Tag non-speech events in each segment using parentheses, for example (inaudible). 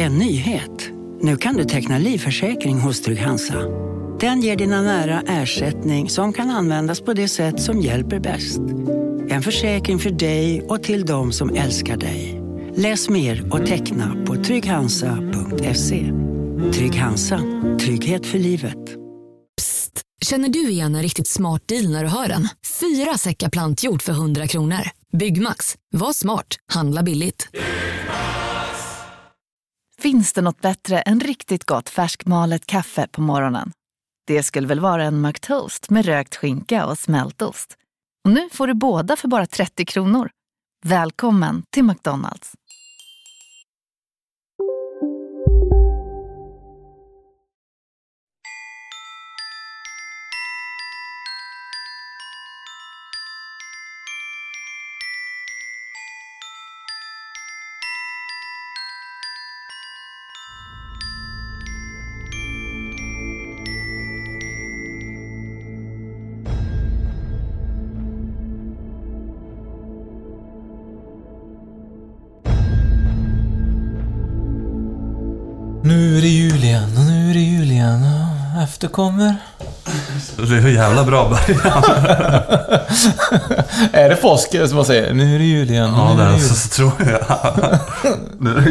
En nyhet. Nu kan du teckna livförsäkring hos Trygg-Hansa. Den ger dina nära ersättning som kan användas på det sätt som hjälper bäst. En försäkring för dig och till de som älskar dig. Läs mer och teckna på trygghansa.se. Trygg Hansa. Trygghet för livet. Psst! Känner du igen en riktigt smart deal när du hör den? Fyra säckar plantjord för 100 kronor. Byggmax. Var smart. Handla billigt. Finns det något bättre än riktigt gott färskmalet kaffe på morgonen? Det skulle väl vara en McToast med rökt skinka och smältost. Och nu får du båda för bara 30 kronor. Välkommen till McDonalds. Och efter kommer... Det är en jävla bra början. (laughs) är det påsk som man säger? Nu är det jul igen. Ja, det är jul. så, så tror jag.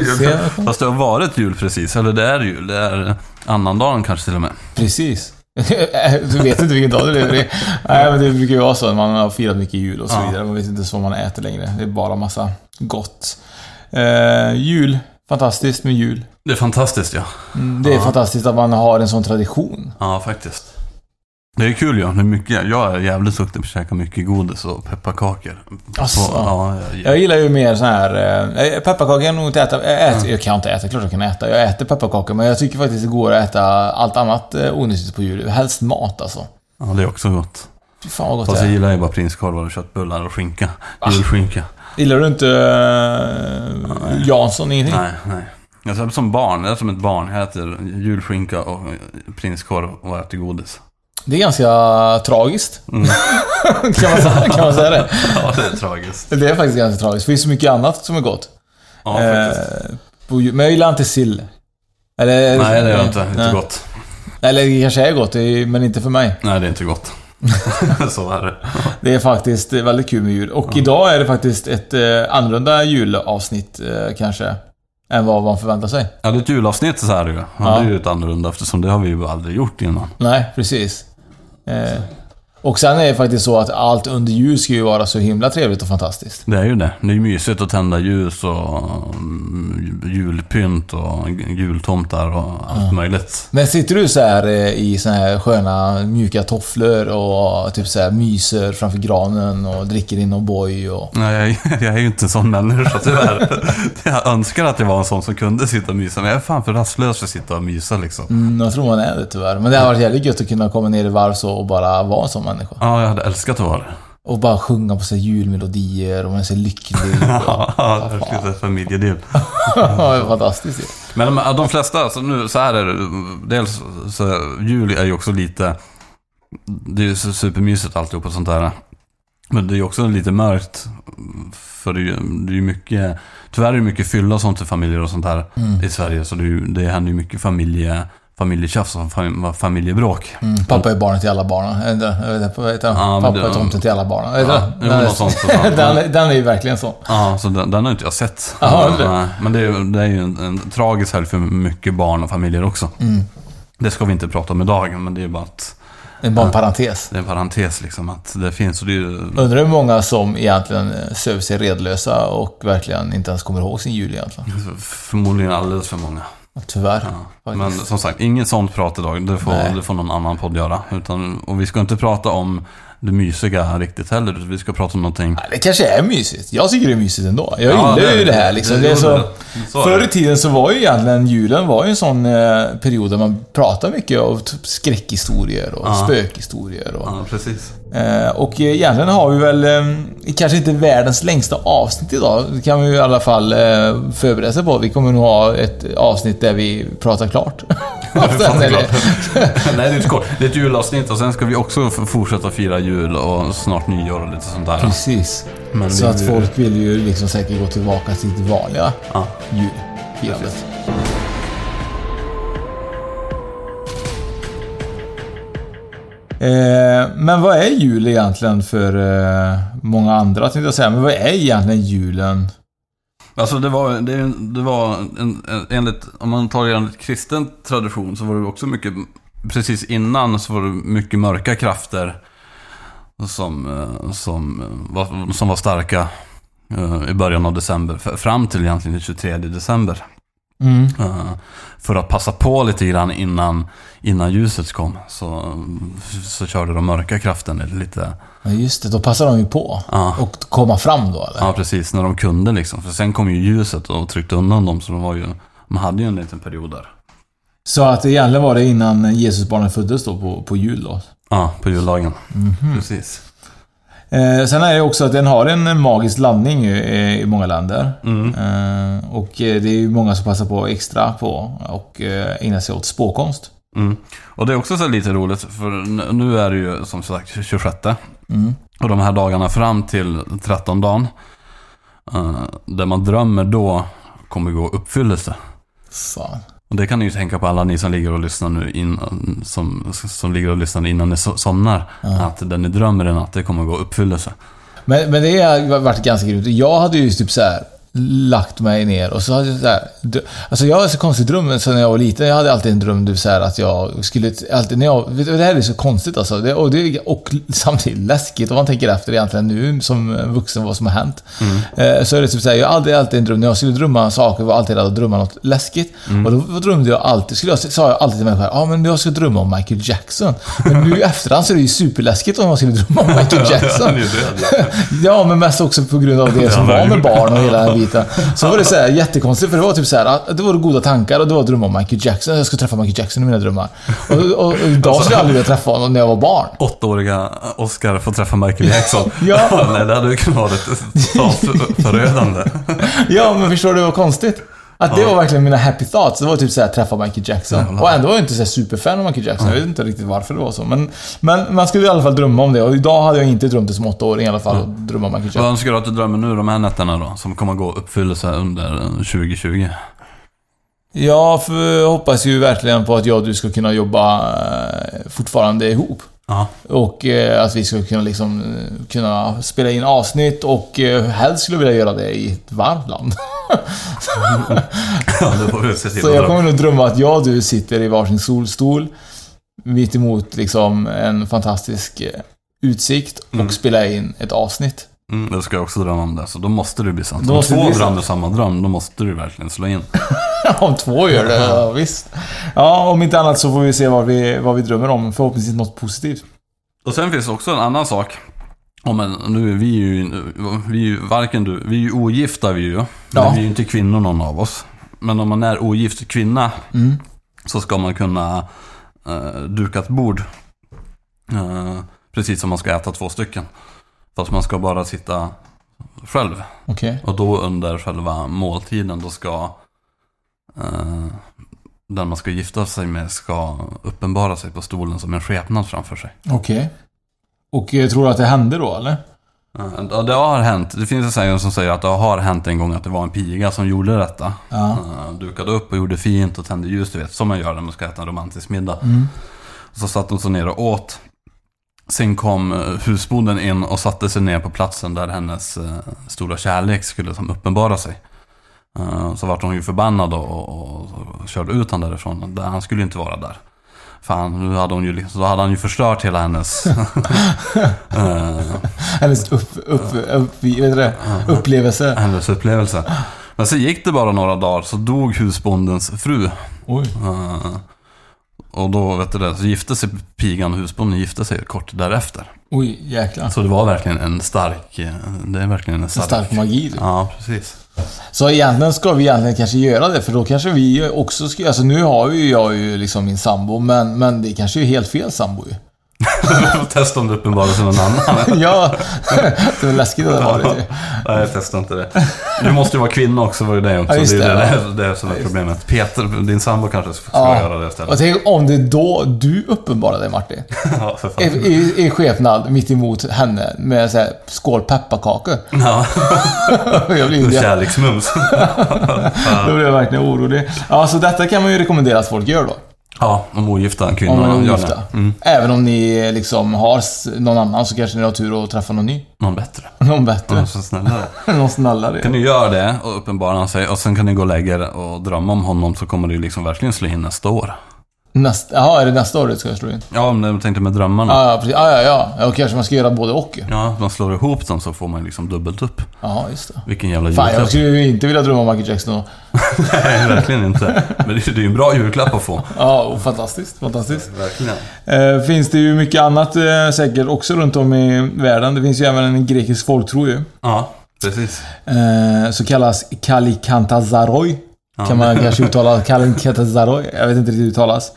(laughs) Se. Fast det har varit jul precis. Eller det är jul. Det är annandagen kanske till och med. Precis. (laughs) Du vet inte vilken dag det är. Det- Nej, men det brukar ju vara så man har firat mycket jul och så vidare. Man vet inte ens vad man äter längre. Det är bara massa gott. Eh, jul. Fantastiskt med jul. Det är fantastiskt ja. Mm, Det är Ja. fantastiskt att man har en sån tradition. Ja, faktiskt. Det är kul ja. Det är mycket, jag är jävligt duktig på att käka mycket godis och pepparkakor. Asså. Så, ja, jag, Jag gillar ju mer så här... Eh, pepparkakor kan jag nog inte äta. Jag, äter, jag kan inte äta, klart jag kan äta. Jag äter pepparkakor, men jag tycker faktiskt det går att äta allt annat eh, onyttigt på jul. Helst mat alltså. ja, det är också gott. Fy fan vad gott Fast jag gillar ju bara prinskorvar och köttbullar och skinka. Julskinka. Gillar du inte eh, Jansson ingenting? Nej, nej. Jag är som barn. Jag är som ett barn. Jag äter julskinka och prinskorv och äter godis. Det är ganska tragiskt. Mm. (laughs) kan, man säga, kan man säga det? (laughs) Ja, det är tragiskt. Det är faktiskt ganska tragiskt. för Det finns så mycket annat som är gott. Ja, faktiskt. Eh, på jul- men jag gillar inte sill. Eller, Nej, det är inte. Inte nej. gott. Eller det kanske är gott, det är- men inte för mig. Nej, det är inte gott. (laughs) Så är det. Det är faktiskt väldigt kul med jul. Och idag är det faktiskt ett eh, annorlunda julavsnitt eh, kanske. Än vad man förväntar sig. Ja, det är ett julavsnitt så här ju. Ja, Ja. Det är ju ett annorlunda eftersom det har vi ju aldrig gjort innan. Nej, precis. Eh, och sen är det faktiskt så att allt under jul ska ju vara så himla trevligt och fantastiskt. Det är ju det. Det är ju mysigt att tända ljus och mm, julpynt och jultomtar och allt möjligt. Men sitter du så här eh, i såna här sköna mjuka tofflor och typ så här myser framför granen och dricker din O'boy och... Nej, jag, (laughs) jag är ju inte en sån människa tyvärr. (laughs) Jag önskar att jag var en sån som kunde sitta och mysa, men jag är fan för rastlös för att sitta och mysa liksom. Mm, jag tror man är det tyvärr. Men det har varit jävligt gött att kunna komma ner i varv så och bara vara en sån människa. Ja, jag hade älskat att vara det. Och bara sjunga på så julmelodier och man är så lycklig. (laughs) Ja, familjedel. (laughs) Ja, det är fantastiskt ju. Men de, de flesta, alltså nu så här är det. Dels så jul är ju också lite... Det är ju så supermysigt alltihop och sånt där. Men det är ju också lite mörkt. För det är ju det är ju mycket... Tyvärr är det mycket fylla och sånt i familjer och sånt här i Sverige. Så det, är det händer ju mycket familje, familjetjafs och fam, familjebråk. Mm, pappa är barnet till alla barnen. Inte, vad heter den? Ja, men Pappa är tomten till alla barnen. Ja, (laughs) den? är- sånt, så den, den är ju verkligen så. Ja, så den, den har inte jag sett. Du inte? Nej, Men det är, det är ju en, en tragisk helg för mycket barn och familjer också. Mm. Det ska vi inte prata om idag, men det är bara att... Det är bara en parentes. Det är en parentes liksom, att det finns. Och det är ju, Undrar hur många som egentligen eh, söver sig redlösa och verkligen inte ens kommer ihåg sin jul egentligen. förmodligen alldeles för många. Tyvärr. Ja. Men som sagt, inget sånt prat idag. Det får, Nej. det får någon annan podd göra. Utan, och vi ska inte prata om det mysiga riktigt heller. Vi ska prata om någonting... Ja, Det kanske är mysigt. Jag tycker det är mysigt ändå. Jag Ja, gillar det- ju det här liksom. det- Det så, så förr i tiden så var ju egentligen julen var ju en sån eh, period där man pratade mycket om typ skräckhistorier och Ja. spökhistorier. Och, Ja, precis. Eh, och egentligen har vi väl eh, kanske inte världens längsta avsnitt idag. Det kan vi i alla fall eh, förbereda sig på. Vi kommer nog ha ett avsnitt där vi pratar klart. (laughs) julafton (laughs) eller? Nej, det är ett skål. Det är ett julavsnitt och sen ska vi också fortsätta fira jul och snart nyår och lite sånt där. Precis. Men så att ju... folk vill ju liksom säkert gå tillbaka till sitt vanliga ja. julfirandet. Eh, men vad är jul egentligen för eh, många andra tänkte jag säga. Men vad är egentligen julen Alltså det var, det, det var en, en, enligt, om man tar enligt kristen tradition så var det också mycket, precis innan så var det mycket mörka krafter som, eh, som, eh, var, som var starka eh, i början av december, fram till egentligen den 23 december. Mm. Eh, För att passa på lite grann innan, innan ljuset kom så, så körde de mörka kraften lite, Ja, just det. Då passar de ju på. Ja. Och komma fram då, eller? ja precis, när de kunde liksom. För sen kom ju ljuset och tryckte undan dem så de var ju, de hade ju en liten period där. Så att egentligen var det innan Jesusbarnet föddes då, på, på jul då. Ja, på juldagen. Precis. Eh, sen är det också att den har en magisk laddning i, i många länder. Mm. Eh, och eh, det är ju många som passar på extra på och eh, ägna sig åt spåkonst. Mm. Och det är också så lite roligt, för nu är det ju som sagt 26. Mm. Och de här dagarna fram till 13 dagen, eh, där man drömmer då, kommer gå uppfyllelse. Fan. Och det kan ni ju tänka på alla ni som ligger och lyssnar nu innan, som, som ligger och lyssnar innan ni so- somnar. Att det ni drömmer i natt, det kommer gå i uppfyllelse. Men, men det har varit ganska grymt. Jag hade ju typ så här lagt mig ner och så hade jag så här, Alltså jag har så konstig dröm sen när jag var liten. Jag hade alltid en dröm typ så här att jag skulle... Alltid, när jag, du, det här är så konstigt alltså. Det, och, det, och samtidigt läskigt om man tänker efter egentligen nu som vuxen vad som har hänt. Eh, så är det typ så här, jag hade alltid en dröm. När jag skulle drömma saker var jag alltid rädd att drömma något läskigt. Och då drömde jag alltid, skulle jag, sa jag alltid till mig själv, ja men jag ska drömma om Michael Jackson. Men nu i efterhand så är det ju superläskigt om jag skulle drömma om Michael (laughs) Jackson. (laughs) Ja, men mest också på grund av det som var med barn och hela (laughs) den biten. Så var det så här jättekonstigt, för det var typ så här, att det var goda tankar och det var drömmar om Michael Jackson. Jag ska träffa Michael Jackson i mina drömmar. Och, och, och idag skulle jag aldrig vilja träffa honom när jag var barn. Åttaåriga Oscar får träffa Michael Jackson. (laughs) Ja. (laughs) Nej, det hade ju kunnat vara lite (laughs) totalt förödande. Ja, men förstår du vad konstigt? Att det var verkligen mina happy thoughts. Det var typ såhär, träffa Michael Jackson. Jävlar. Och ändå var jag inte så här superfan av Michael Jackson. Jag vet inte riktigt varför det var så. Men, men man skulle i alla fall drömma om det. Och idag hade jag inte drömt det som åttaåring i alla fall. Att drömma om Michael Vad Jackson. önskar du att du drömmer nu de här nätterna då? Som kommer gå i uppfyllelse under eh, 2020? Jag för- hoppas ju verkligen på att jag och du ska kunna jobba eh, fortfarande ihop. Ja. Och eh, att vi ska kunna liksom eh, kunna spela in avsnitt och eh, helst skulle jag vilja göra det i ett varmt land. (laughs) ja, det får vi se till Så jag kommer nog drömma att jag och du sitter i varsin solstol mitt emot liksom en fantastisk eh, utsikt och Mm. spela in ett avsnitt. Mm, jag ska också drömma om det. Så då måste det bli sant. Då Om två drömmer samma dröm, då måste du verkligen slå in. (laughs) om två gör det, ja, (laughs) visst. Ja, om inte annat så får vi se vad vi, vad vi drömmer om. Förhoppningsvis något positivt. Och sen finns det också en annan sak. Om en, nu är vi ju, vi är ju varken du, vi är ju ogifta vi är ju. Ja. Men vi är ju inte kvinnor någon av oss. Men om man är ogift kvinna Mm. så ska man kunna eh, duka ett bord. Eh, precis som man ska äta två stycken. Fast man ska bara sitta själv. Okej. Och då under själva måltiden då ska eh, den man ska gifta sig med ska uppenbara sig på stolen som en skepnad framför sig. Okej. Och eh, tror du att det hände då, eller? Ja, det har hänt. Det finns en sägare som säger att det har hänt en gång att det var en piga som gjorde detta. Ja. Eh, Dukade upp och gjorde fint och tände ljus, du vet. Som man gör när man ska äta en romantisk middag. Mm. Så satt de så ner och åt. Sen kom eh, husbonden in och satte sig ner på platsen där hennes eh, stora kärlek skulle som uppenbara sig. Eh, Så vart hon ju förbannad och, och, och körde ut han därifrån. Där Han skulle ju inte vara där. Fan, nu hade hon ju, liksom- då hade han ju förstört hela hennes... (laughs) Hennes upp, upp, upp, det? upplevelse. hennes upplevelse. Men så gick det bara några dagar så dog husbondens fru. Oj. Och då, vet du det, så gifte sig pigan och husbonden gifte sig kort därefter. Oj, jäklar. Så det var verkligen en stark, eh, det är verkligen en En stark... stark magi. typ. Ja, precis. Så egentligen ska vi egentligen kanske göra det, för då kanske vi också ska... Alltså nu har ju jag ju liksom min sambo, men, men det kanske är helt fel sambo ju. (laughs) Testa om det uppenbarar sig någon annan. (laughs) ja, det var läskigt att det var det ju. Nej, jag testar inte det. Du måste ju vara kvinna också, var ju det också. Ja, just det, är det, det, det, som är problemet. Peter, din sambo kanske ska Ja. göra det Och istället. tänk om det är då du uppenbarar dig Martin. (laughs) Ja, för fan. I, i, i skepnad mitt emot henne med så här skål pepparkakor. Ja, jag blir, kärleksmums. då blir jag verkligen orolig. Ja, så detta kan man ju rekommendera att folk gör då. Ja, om ogifta om kvinnor. man är gör ogifta. Mm. Även om ni liksom har någon annan så kanske ni har tur att träffa någon ny. Någon bättre. Någon bättre. Någon som snällare. (laughs) någon snällare. Kan ni göra det och uppenbara sig och sen kan ni gå och lägga er och drömma om honom så kommer det ju liksom verkligen slå in nästa år. Nästa, jaha, är det nästa år det ska slå in? Ja, men jag tänkte med drömmarna. Ja, ja, precis. Ja, ja, ja. ja. Kanske man ska göra både och. Ja, man slår ihop dem så får man liksom dubbelt upp. Ja, just det. Vilken jävla Fan, jag julklapp. skulle ju inte vilja drömma om Michael Jackson. (laughs) Nej, verkligen inte. Men det är ju en bra julklapp att få. Ja, fantastiskt. Fantastiskt. Verkligen. Eh, finns det ju mycket annat eh, säkert också runt om i världen. Det finns ju även en grekisk folktro ju. Ja, precis. Eh, så kallas Kalikantazaroi. Kan man kanske uttala Kalikantazaroi. Jag vet inte riktigt hur det uttalas.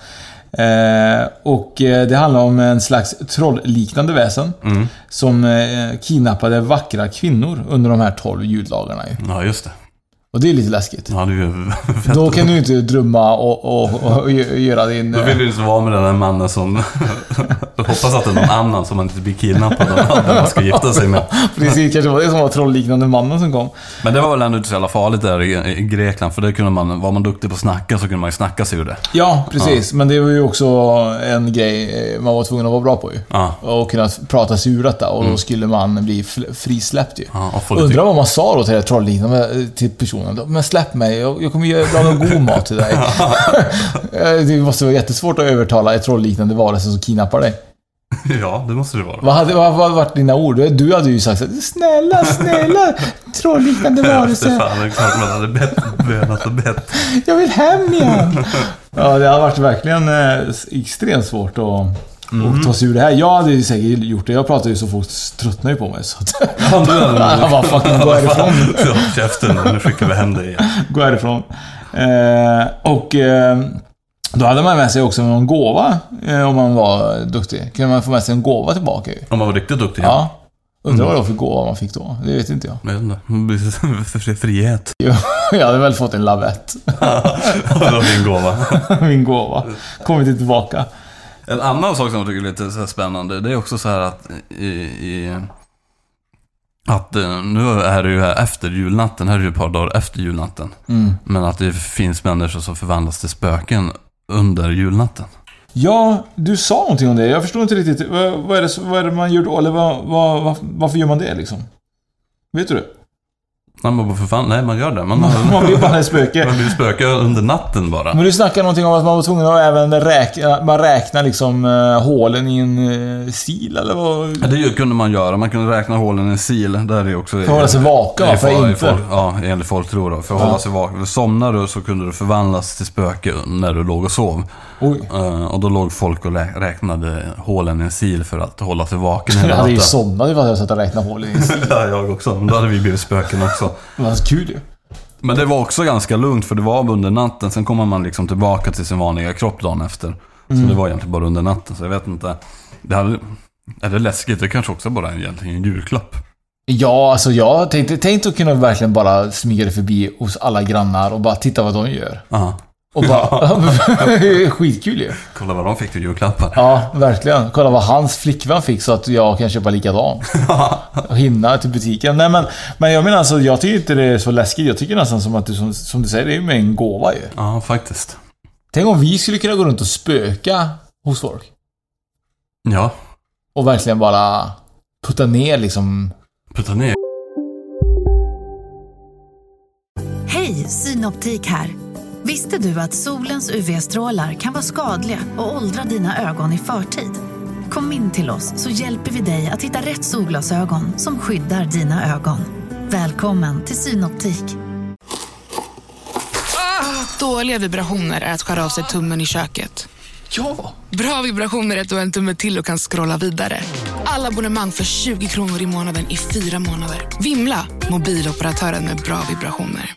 Eh, och eh, det handlar om en slags trollliknande väsen. Mm. Som eh, kidnappade vackra kvinnor under de här 12 juldagarna ju. Ja, just det. Och det är lite läskigt. Ja, det är. (laughs) Då kan du inte drömma och, och, och gö- göra din... Då vill du inte vara med den där mannen som... (laughs) Hoppas att det är någon annan som man inte blir kidnappad av när man ska gifta sig med. (laughs) Precis, kanske var det som var trollliknande mannen som kom. Men det var väl ändå inte så jävla farligt där i, Grekland, för det kunde man... Var man duktig på att snacka så kunde man ju snacka sig ur det. Ja, precis. Men det var ju också en grej eh, man var tvungen att vara bra på ju. Ja. Och kunna prata sig ur detta. Och då skulle man bli frisläppt ju. Ja, och Undrar vad man sa då till det trollliknande, till personen. Men släpp mig, jag, jag kommer göra laga god mat till dig. (laughs) Eh, det måste vara jättesvårt att övertala ett trollliknande varelse som kidnappar dig. (laughs) Ja, det måste det vara. Vad hade, vad, vad varit dina ord? Du hade ju sagt så här, Snälla, snälla, trollliknande Det varelse. fan, det är klart man hade bett, bönat och bett. (laughs) Jag vill hem igen! ja, det hade varit verkligen eh, extremt svårt att, att ta sig ur det här. Jag hade ju säkert gjort det. Jag pratar ju så folk tröttnar ju på mig. Så att, Ja, jag bara fucking gå härifrån. (laughs) Så, käften, nu skickar vi hem dig igen. (laughs) Gå härifrån. Eh, och eh, då hade man med sig också någon gåva eh, om man var duktig. Kunde man få med sig en gåva tillbaka ju. Om man var riktigt duktig. Ja. Undrar vad det var för gåva man fick då. Det vet inte jag. Jag vet inte. (laughs) Frihet. Jag hade väl fått en lavett. Det var din gåva. Min gåva. Kommit tillbaka. En annan sak som jag tycker är lite så spännande, det är också så här att i... i att eh, nu är det ju här efter julnatten, här är det ju ett par dagar efter julnatten. Mm. Men att det finns människor som förvandlas till spöken under julnatten. Ja, du sa någonting om det. Jag förstår inte riktigt. Vad, vad, är, det, vad är det man gör då? Eller vad, vad, varför gör man det liksom? Vet du det? Nej, man bara för fan, nej man gör det. Man, Man blir bara ett spöke. man blir spöke under natten bara. Men du snackar någonting om att man var tvungen att även räkna, man räknar liksom uh, hålen i en uh, sil eller vad? Ja, det kunde man göra. Man kunde räkna hålen i en sil. Där är det också... För att hålla sig vaken, va? För inte. folk- Ja, enligt folktro då. För att Ja. hålla sig vaken. Somnar du så kunde du förvandlas till spöke när du låg och sov. Eh, och då låg folk och räknade hålen i en sil för att hålla sig vaken hela Jag hade ju natten. somnat ifall jag satt och räknade hål i en (laughs) sil. Ja, jag också. Men Då hade vi blivit spöken också. Det var kul ju. Men det var också ganska lugnt för det var under natten. Sen kommer man liksom tillbaka till sin vanliga kropp dagen efter. Så Mm. det var egentligen bara under natten. Så jag vet inte. Det hade... Är det läskigt? Det kanske också bara är egentligen en julklapp. Ja, alltså jag tänkte, tänkte att kunna verkligen bara smyga dig förbi hos alla grannar och bara titta vad de gör. Ja. Och bara... (laughs) Skitkul ju. Kolla vad de fick för julklappar. Ja, verkligen. Kolla vad hans flickvän fick så att jag kan köpa likadan. (laughs) Och hinna till butiken. Nej men, men jag menar alltså, jag tycker inte det är så läskigt. Jag tycker nästan som att du, som, som du säger, det är ju med en gåva ju. Ja, faktiskt. Tänk om vi skulle kunna gå runt och spöka hos folk. Ja. Och verkligen bara putta ner liksom... Putta ner. Hej, Synoptik här. Visste du att solens UV-strålar kan vara skadliga och åldra dina ögon i förtid? Kom in till oss så hjälper vi dig att hitta rätt solglasögon som skyddar dina ögon. Välkommen till Synoptik. Dåliga vibrationer är att skära av sig tummen i köket. Ja! Bra vibrationer är att du har en tumme till och kan scrolla vidare. Alla abonnemang för 20 kronor i månaden i fyra månader. Vimla! Mobiloperatören med bra vibrationer.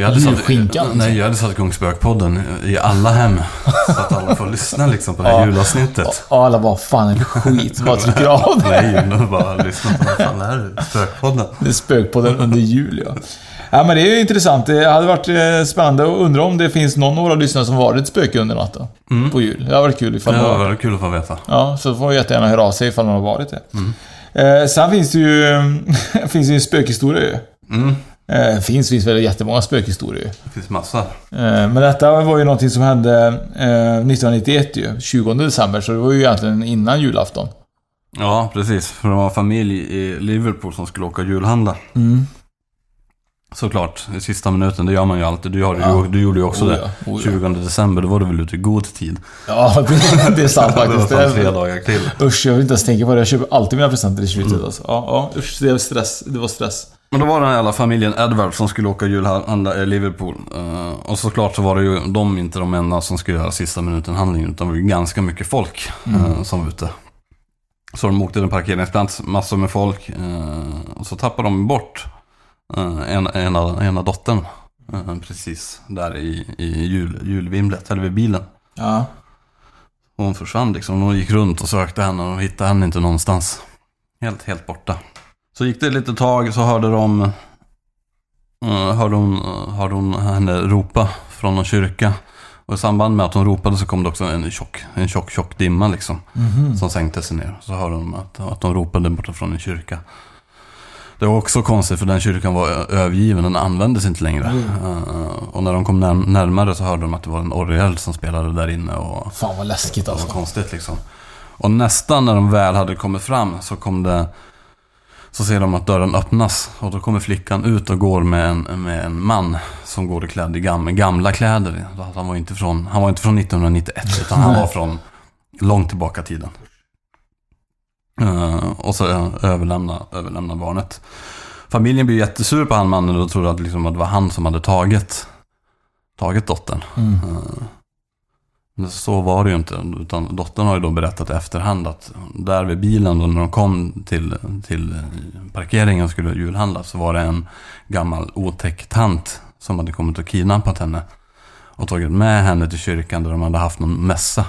Jag hade satt, Julskinkan, alltså. Nej, jag hade satt igång Spökpodden i alla hem. Så att alla får lyssna liksom på det här Ja. julavsnittet. Och alla bara, fan är skit? Bara trycker (laughs) av det. Nej, de bara lyssna på vad fan är det? Spökpodden. Det är spökpodden under jul, ja. Ja, men det är ju intressant. Det hade varit eh, spännande att undra om det finns någon av våra lyssnare som varit spöke under natten. På jul. Det hade varit kul ifall Det det var var. väldigt kul att få veta. Ja, så får vi jättegärna höra av sig ifall någon har varit det. Eh, sen finns det ju, (laughs) finns det ju en spökhistoria ju. Mm. Eh, finns, finns väl jättemånga spökhistorier. Det finns massa. Eh, Men detta var ju någonting som hände eh, 1991 ju, 20 december, så det var ju egentligen innan julafton. Ja, precis. För det var en familj i Liverpool som skulle åka och julhandla. Mm. Såklart, i sista minuten. Det gör man ju alltid. Du, det Ja. du gjorde ju också Oh det. ja, oh ja. 20 december, då var du väl ute i god tid. Ja, det, (laughs) det är sant (laughs) Det var faktiskt. tre Det, dagar till. usch, jag vill inte ens tänka på det. Jag köper alltid mina presenter i slutet Mm. alltså. Ja, ja, usch, det var stress. Det var stress. Men då var det hela familjen Edward som skulle åka julhandla i Liverpool. Eh, och såklart så var det ju de inte de enda som skulle göra sista minuten-handlingen. Utan det var ju ganska mycket folk eh, som var ute. Så de åkte till en parkeringsplats, massor med folk. eh, och så tappade de bort eh, en, ena, ena dottern. eh, precis där i, i jul, julvimlet, eller vid bilen. Ja. Och hon försvann liksom. De gick runt och sökte henne och hittade henne inte någonstans. Helt, helt borta. Så gick det lite tag så hörde de... eh, hörde, hon, hörde hon henne ropa från någon kyrka. Och i samband med att hon ropade så kom det också en tjock, en tjock, tjock dimma liksom. Som sänkte sig ner. Så hörde de att, att de ropade borta från en kyrka. Det var också konstigt för den kyrkan var övergiven, den användes inte längre. Eh, och när de kom när, närmare så hörde de att det var en orgel som spelade där inne. Och Fan vad läskigt det var alltså. konstigt liksom. Och nästan när de väl hade kommit fram så kom det... Så ser de att dörren öppnas och då kommer flickan ut och går med en, med en man som går klädd i gamla, gamla kläder. Han var, inte från, han var inte från 1991 utan han var (laughs) från långt tillbaka i tiden. Eh, och så överlämna, överlämna barnet. Familjen blev jättesur på han mannen och trodde att, liksom, att det var han som hade tagit, tagit dottern. Mm. Eh, men så var det ju inte. Utan dottern har ju då berättat i efterhand att där vid bilen, då när de kom till, till parkeringen och skulle julhandla, så var det en gammal otäck tant som hade kommit och kidnappat henne. Och tagit med henne till kyrkan där de hade haft någon mässa.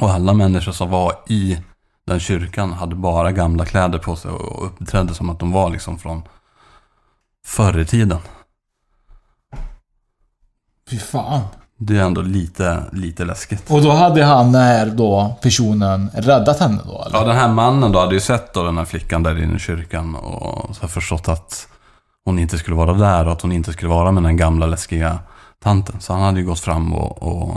Och alla människor som var i den kyrkan hade bara gamla kläder på sig och uppträdde som att de var liksom från förr i tiden. Fy fan. Det är ändå lite, lite läskigt. Och då hade han, den här då, personen, räddat henne då eller? Ja, den här mannen då hade ju sett då den här flickan där inne i kyrkan och så har förstått att hon inte skulle vara där och att hon inte skulle vara med den gamla läskiga tanten. Så han hade ju gått fram och, och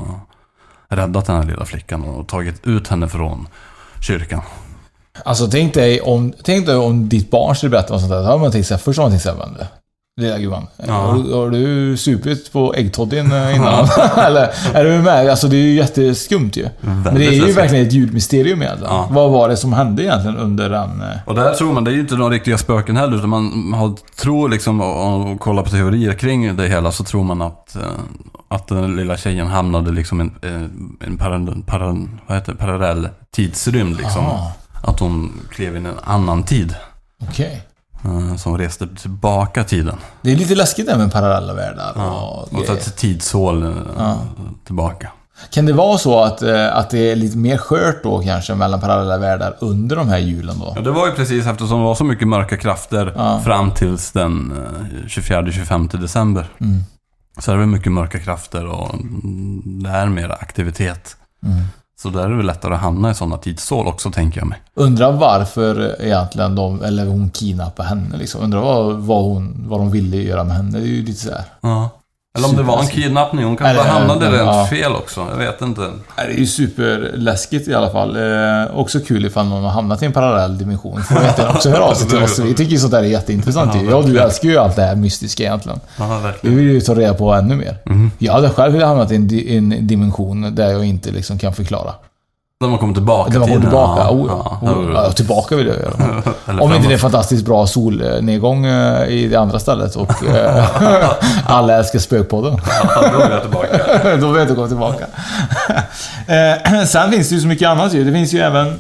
räddat den här lilla flickan och tagit ut henne från kyrkan. Alltså tänk dig om, tänk dig om ditt barn skulle berätta om sånt där. Då hade man tänkt såhär, först har man tänkt såhär, "Men, Lilla gumman. Ja. Har, du- har du supit på äggtoddyn eh, innan? (laughs) Eller, är du med? Alltså det är ju jätteskumt ju. Men det är ju läskigt. verkligen ett julmysterium egentligen. Ja. Vad var det som hände egentligen under den... eh, Och där tror man, det är ju inte några riktiga spöken heller, utan man har, tror liksom, och, och kollar på teorier kring det hela, så tror man att, eh, att den lilla tjejen hamnade liksom i en, en parallell, parallell, vad heter parallell tidsrymd. Liksom. Att hon klev in i en annan tid. Okej. eh, Som reste tillbaka tiden. Det är lite läskigt det med parallella världar och Och så grejer. ett tidshål eh, Ja. tillbaka. Kan det vara så att, eh, att det är lite mer skört då kanske mellan parallella världar under de här julen då? Ja, det var ju precis eftersom det var så mycket mörka krafter Ja. fram tills den eh, 24-25 december. Mm. Så är det mycket mörka krafter och det är mer aktivitet. Mm. Så där är det väl lättare att hamna i sådana tidshål också, tänker jag mig. Undrar varför egentligen de, eller hon kidnappade henne liksom. Undrar vad, vad, hon, vad de ville göra med henne. Det är ju lite sådär. Ja. Eller om det var en kidnappning. Hon kanske Eller, hamnade ja. rent fel också. Jag vet inte. Det är ju superläskigt i alla fall. Eh, också kul ifall någon har hamnat i en parallell dimension. Får veta också höra av sig till oss. Vi tycker ju sånt där är jätteintressant. Ja, jag och du älskar ju allt det här mystiska egentligen. Ja, Vi vill ju ta reda på ännu mer. Mhm. Jag hade själv hamnat i en, di- en dimension där jag inte liksom kan förklara. När man kommer tillbaka Där man går tiden. tillbaka. Ja, Oh, ja. Oh, ja, tillbaka vill jag göra. (laughs) Om inte det är fantastiskt bra solnedgång eh, i det andra stället och eh, (laughs) alla älskar Spökpodden. Ja, då är jag tillbaka. (laughs) Då vill jag komma tillbaka. Eh, Sen finns det ju så mycket annat ju. Det finns ju även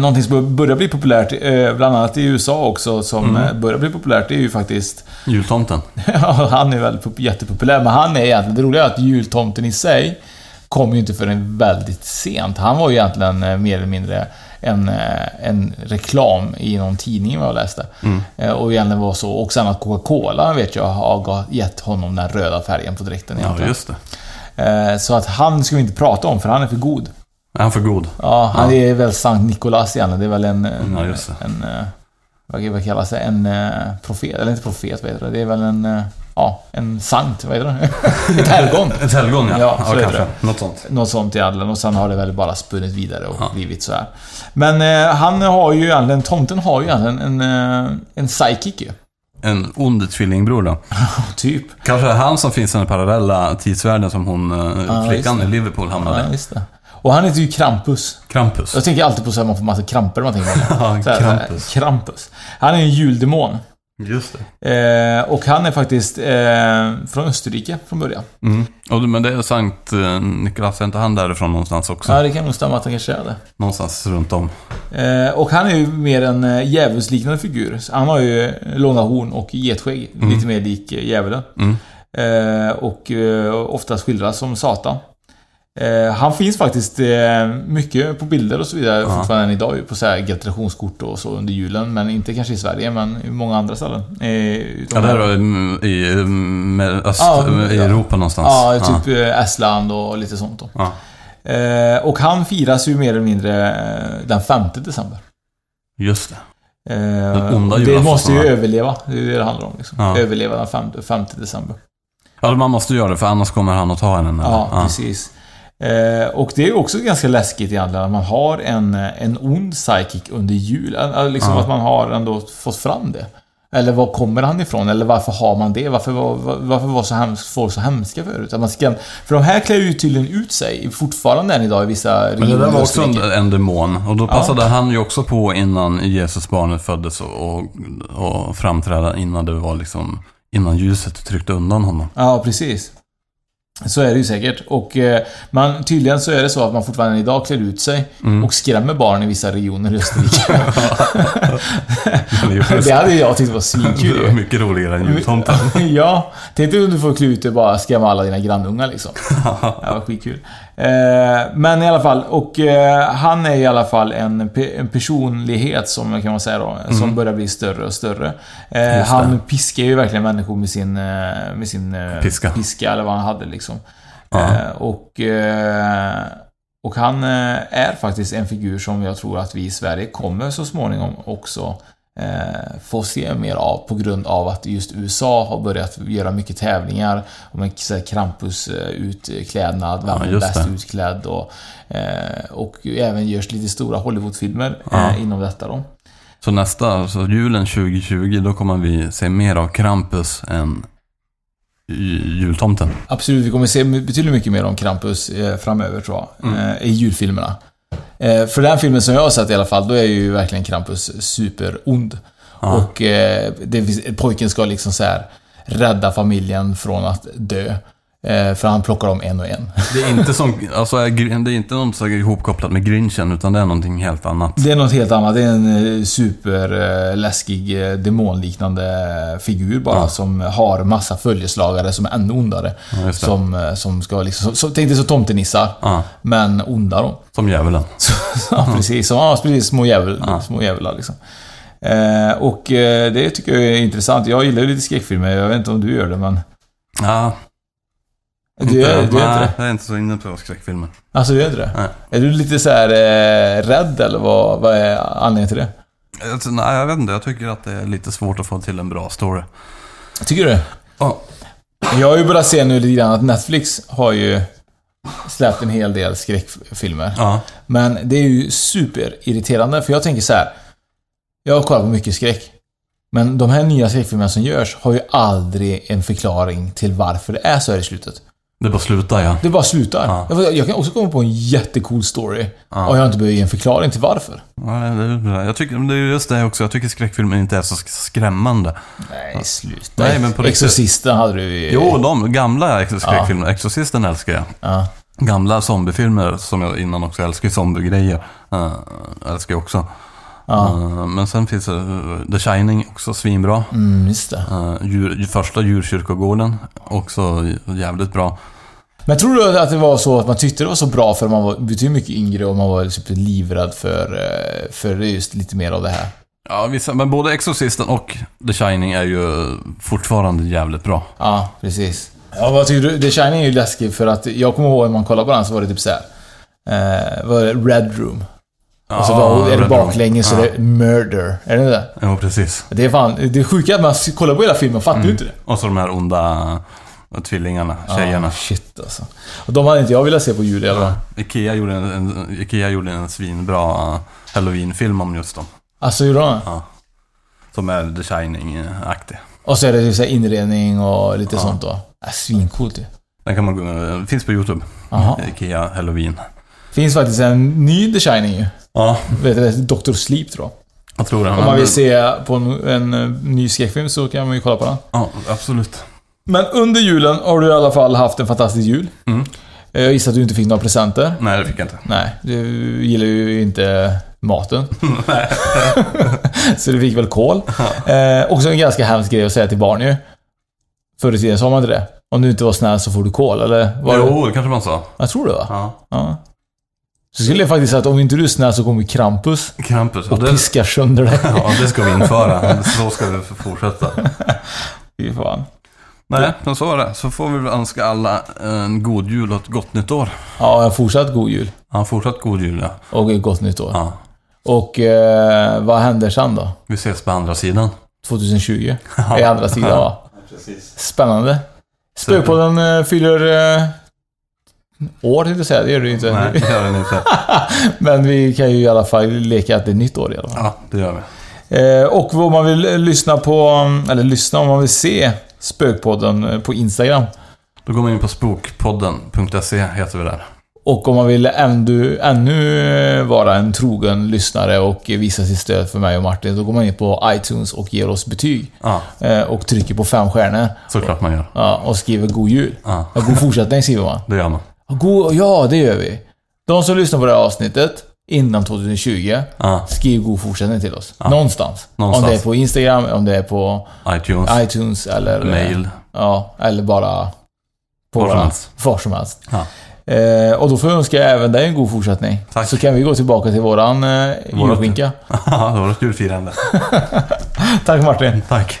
någonting som börjar bli populärt, bland annat i USA också, som Mm. börjar bli populärt, det är ju faktiskt... Jultomten. Ja, han är pop- jättepopulär, men han är egentligen... Det roliga är att jultomten i sig kom ju inte förrän väldigt sent. Han var ju egentligen eh, mer eller mindre en, eh, en reklam i någon tidning vad jag läste. Mm. Eh, Och egentligen var så. Och sen att Coca-Cola vet jag har gett honom den röda färgen på dräkten Ja, just det. Så att han ska vi inte prata om, för han är för god. Är han för god? Ja, han är väl Sankt Nikolas egentligen. Det är väl en... en, Ja, en vad, vad kallas det? En profet? Eller inte profet, vad heter det? Det är väl en... Ja, en sankt, vad heter det? Ett helgon. Ett helgon, ja. Ja, Ja, så heter kanske. det. Något sånt. Något sånt egentligen. Och sen har det väl bara spunnit vidare och Ja. blivit så här. Men eh, han har ju egentligen... Tomten har ju egentligen en, eh, en sidekick ju. En ond tvillingbror då. (laughs) Typ. Kanske han som finns i den parallella tidsvärlden som hon, eh, Ja, flickan i. Liverpool hamnade. Ja, just det. Och han heter ju Krampus. Krampus. Jag tänker alltid på så här, man får massa kramper man tänker på. (laughs) Ja, Krampus. Krampus. Han är en juldemon. Just det. Eh, och han är faktiskt eh, från Österrike från början. Mm. Och, men det är Sankt eh, Niklas, är inte han därifrån någonstans också? Ja, det kan nog stämma att han kanske är det. Någonstans runt om. Eh, och han är ju mer en eh, djävulsliknande figur. Så Han har ju långa horn och getskägg. Lite mer lik eh, djävulen. Mm. Eh, och eh, oftast skildras som Satan. Eh, han finns faktiskt eh, mycket på bilder och så vidare Ja. fortfarande än idag på så här gratulationskort och så under julen. Men inte kanske i Sverige, men i många andra ställen. Eh, Ja, utom där var i, i, med öst, Ja, i ja. Europa någonstans. Ja, typ eh, Estland och lite sånt då. Ja. Och han firas ju mer eller mindre den 5 december. Just det. Den onda det måste ju va? överleva. Det är det det handlar om. Liksom. Ja. Överleva den 5, 5 december. Ja, man måste göra det för annars kommer han att ta henne. eller? Ja, precis. Eh, och det är ju också ganska läskigt egentligen att man har en, en ond psychic under jul. Eh, Liksom Ja. att man har ändå fått fram det. Eller var kommer han ifrån? Eller varför har man det? Varför var, var- varför var så hemskt, folk så hemska förut? Att man ska, för de här klär ju tydligen ut sig fortfarande än idag i vissa Men det där var också en, en demon. Och då Ja. passade han ju också på innan Jesusbarnet föddes och, och, och framträda innan det var liksom... Innan ljuset tryckte undan honom. Ja, precis. Så är det ju säkert. Och eh, man, tydligen så är det så att man fortfarande idag klär ut sig Mm. och skrämmer barn i vissa regioner i Österrike. (laughs) Det hade jag tyckt var det var svinkul mycket roligare än jultomten. (laughs) ja, tänk dig om du får klä ut dig och bara skrämma alla dina grannungar liksom. (laughs) Det var skitkul. Eh, men i alla fall, och eh, han är i alla fall en, en personlighet som kan man säga då, som börjar bli större och större. Eh, Mm. Han piskar ju verkligen människor med sin, med sin Piska. piska eller vad han hade liksom. Eh, och, och han är faktiskt en figur som jag tror att vi i Sverige kommer så småningom också eh, få se mer av på grund av att just USA har börjat göra mycket tävlingar om Krampus-utklädnad, vem Ja, är just bäst utklädd och, eh, och även görs lite stora Hollywoodfilmer Ja. eh, inom detta då. Så nästa, så julen 2020, då kommer vi se mer av Krampus än ju- jultomten. Absolut, vi kommer se betydligt mycket mer om Krampus eh, framöver tror jag. Eh, I julfilmerna. Eh, för den filmen som jag har sett i alla fall, då är ju verkligen Krampus superond. Ja. Och eh, det, pojken ska liksom så här rädda familjen från att dö. Eh, för han plockar dem en och en. Det är inte som, (laughs) alltså, är det är inte något så ihopkopplat med Grinchen, utan det är någonting helt annat. Det är något helt annat. Det är en eh, superläskig eh, demonliknande figur bara Ja. som har massa följeslagare som är ännu ondare. Ja, som, som ska liksom... Så, så, tänk dig så tomtenissar, Ja, men onda då. som djävulen. (laughs) Ja, precis. Som, ja, precis. Små, djävul, små djävlar liksom. Eh, och det tycker jag är intressant. Jag gillar ju lite skräckfilmer. Jag vet inte om du gör det, men... Ja, Du gör, du gör inte nej, det? jag är inte så inne på skräckfilmer. Alltså, du gör inte det? Nej. Är du lite så här eh, rädd, eller vad, vad är anledningen till det? Alltså, nej, jag vet inte. Jag tycker att det är lite svårt att få till en bra story. Tycker du? Ja. Jag har ju börjat se nu lite grann att Netflix har ju släppt en hel del skräckfilmer. Ja. Men det är ju superirriterande, för jag tänker så här. Jag har kollat på mycket skräck. Men de här nya skräckfilmerna som görs har ju aldrig en förklaring till varför det är så här i slutet. Det bara slutar ja. Det bara slutar. Ja. Jag, kan också komma på en jättecool story. Ja. Och jag har inte behövt ge en förklaring till varför. ja det är bra. Jag tycker, det är ju just det också. Jag tycker skräckfilmer inte är så sk- skrämmande. Nej, sluta. Nej, men på. Exorcisten hade du ju... Jo, de gamla skräckfilmerna. Exorcisten älskar jag. Ja. gamla zombiefilmer som jag innan också älskar zombiegrejer. Uh, älskar jag också. Ja. Uh, men sen finns det uh, The Shining, också svinbra. Mm, just det. Uh, djur, första djurkyrkogården, också jävligt bra. Men tror du att det var så att man tyckte det var så bra för man var betydligt mycket yngre och man var typ livrädd för, eh, för just lite mer av det här? Ja, vissa, men både Exorcisten och The Shining är ju fortfarande jävligt bra. Ja, precis. Ja, vad tycker du? The Shining är ju läskig för att jag kommer ihåg när man kollade på den så var det typ såhär. Eh, vad är det? Red Room. Och så var, är det baklänges så det är murder. Är det det? Ja, precis. Det är fan, det är sjukt att man kollar på hela filmen fattar ju inte det. Och så de här onda tvillingarna, tjejerna. Ah, shit alltså. Och de hade inte jag velat se på jul i alla. Ikea gjorde en, en, Ikea gjorde en svinbra Halloween-film om just dem. Alltså, gjorde de? Ja. Som är The Shining-aktig. Och så är det ju så inredning och lite sånt då. Äh, svincoolt ju. Den kan man, gå- finns på YouTube. Jaha. Ikea Halloween. Finns faktiskt en ny The Shining ju. Ja, Vet du, Dr. Sleep tror jag. jag tror det. Om man vill se på en, en eh, ny skräckfilm så kan man ju kolla på den. Ja, absolut. Men under julen har du i alla fall haft en fantastisk jul. Mm. Eh, Jag gissar att du inte fick några presenter. Nej, det fick jag inte. Nej, du gillar ju inte maten. (laughs) (laughs) så du fick väl kol. Eh, också en ganska hemsk grej att säga till barn ju. Förr i tiden sa man inte det. Om du inte var snäll så får du kol, eller? Var? Jo, det kanske man sa. Jag tror det va? Ja. Ja. Så skulle jag faktiskt säga att om inte du är snäll så kommer Krampus Krampus. och Och det, piskar sönder dig. ja, det ska vi införa. (laughs) Så ska vi fortsätta. (laughs) Fy fan. Nej, men så är det. Så får vi väl önska alla en god jul och ett gott nytt år. Ja, en fortsatt god jul. Ja, fortsatt god jul ja. Och ett gott nytt år. ja. Och eh, vad händer sen då? Vi ses på andra sidan. 2020? I (laughs) andra sidan va? Precis. Spännande. Spökpodden eh, fyller eh, år, tänkte jag säga. Det gör ju inte. Nej, det gör den inte. (laughs) Men vi kan ju i alla fall leka att det är nytt år i alla fall. Ja, det gör vi. Eh, och om man vill eh, lyssna på, eller lyssna, om man vill se Spökpodden eh, på Instagram. Då går man in på spokpodden.se heter vi där. Och om man vill ännu, ännu vara en trogen lyssnare och visa sitt stöd för mig och Martin, då går man in på iTunes och ger oss betyg. Ja, Eh, och trycker på fem stjärnor. såklart man gör. Ja, och skriver God Jul. Ja, god fortsättning skriver man. det gör man. Ja, God, ja, det gör vi. De som lyssnar på det här avsnittet innan 2020, Ja, skriv god fortsättning till oss. Någonstans. Någonstans. Om det är på Instagram, om det är på iTunes, iTunes eller... mail. Ja, eller bara... På Var som helst. Var som helst. Ja. Eh, och då får jag önska även dig en god fortsättning. Tack. Så kan vi gå tillbaka till våran eh, julskinka. (laughs) Ja, ett julfirande. (laughs) Tack Martin. Tack.